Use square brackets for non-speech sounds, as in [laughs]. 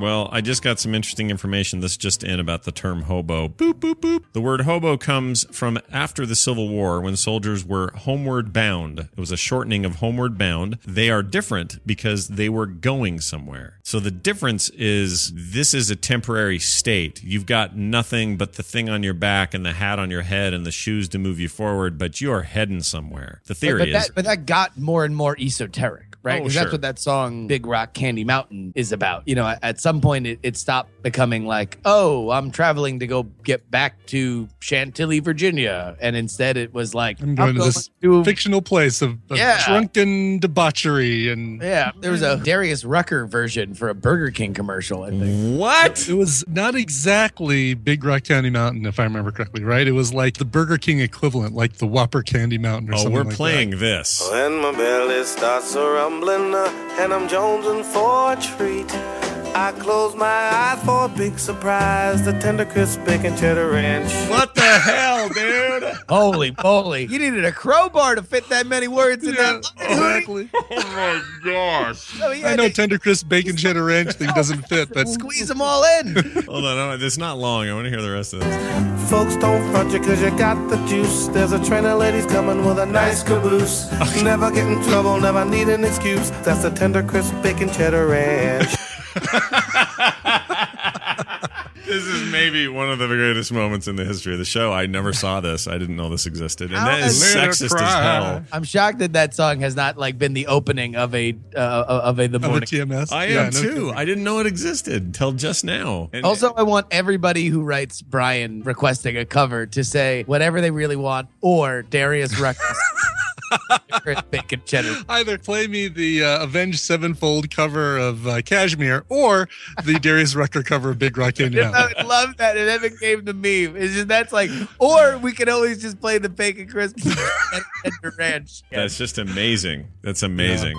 Well, I just got some interesting information. This just in about the term hobo. Boop, boop, boop. The word hobo comes from after the Civil War when soldiers were homeward bound. It was a shortening of homeward bound. They are different because they were going somewhere. So the difference is this is a temporary state. You've got nothing but the thing on your back and the hat on your head and the shoes to move you forward, but you are heading somewhere. The But, theory but is that, but that got more and more esoteric, right? Oh, 'Cause sure. that's what that song "Big Rock Candy Mountain" is about. You know, at, at some point it, it stopped becoming like, "Oh, I'm traveling to go get back to Chantilly, Virginia," and instead it was like, I'm going to this to- fictional place of, of Yeah. drunken debauchery and Yeah, there was a Darius Rucker version for a Burger King commercial. I think. what? it was not exactly Big Rock Candy Mountain, if I remember correctly, right? It was like the Burger King equivalent, like the Whopper Candy Mountain or Oh, something we're like playing this. When my belly starts a uh, and I'm jonesing for a treat, I close my eyes for a big surprise. The tender crisp bacon cheddar ranch. What the hell, dude? Holy moly! You needed a crowbar to fit that many words in that. that. Exactly. Oh my gosh. [laughs] Oh, so he I know to Tender Crisp Bacon Cheddar Ranch thing doesn't fit, but [laughs] squeeze them all in. Hold on, on. It's not long. I want to hear the rest of this. Folks don't front you cause you got the juice. There's a train of ladies coming with a nice caboose. [laughs] never get in trouble, never need an excuse. That's the tender crisp bacon cheddar ranch. This is maybe one of the greatest moments in the history of the show. I never saw this. I didn't know this existed, and How that is has- Let sexist as hell. I'm shocked that that song has not like been the opening of a uh, of a the of the morning. TMS. I Yeah, am no too. kidding. I didn't know it existed until just now. And- Also, I want everybody who writes Brian requesting a cover to say whatever they really want, or Darius [laughs] Rucker. bacon cheddar. [laughs] Either play me the uh, Avenged Sevenfold cover of uh, Kashmir or the Darius Rucker cover of Big Rock [laughs] Candy I would love that. It then came to me. It's just that's like, or we could always just play the bacon crisp and, and the ranch. That's just amazing. That's amazing.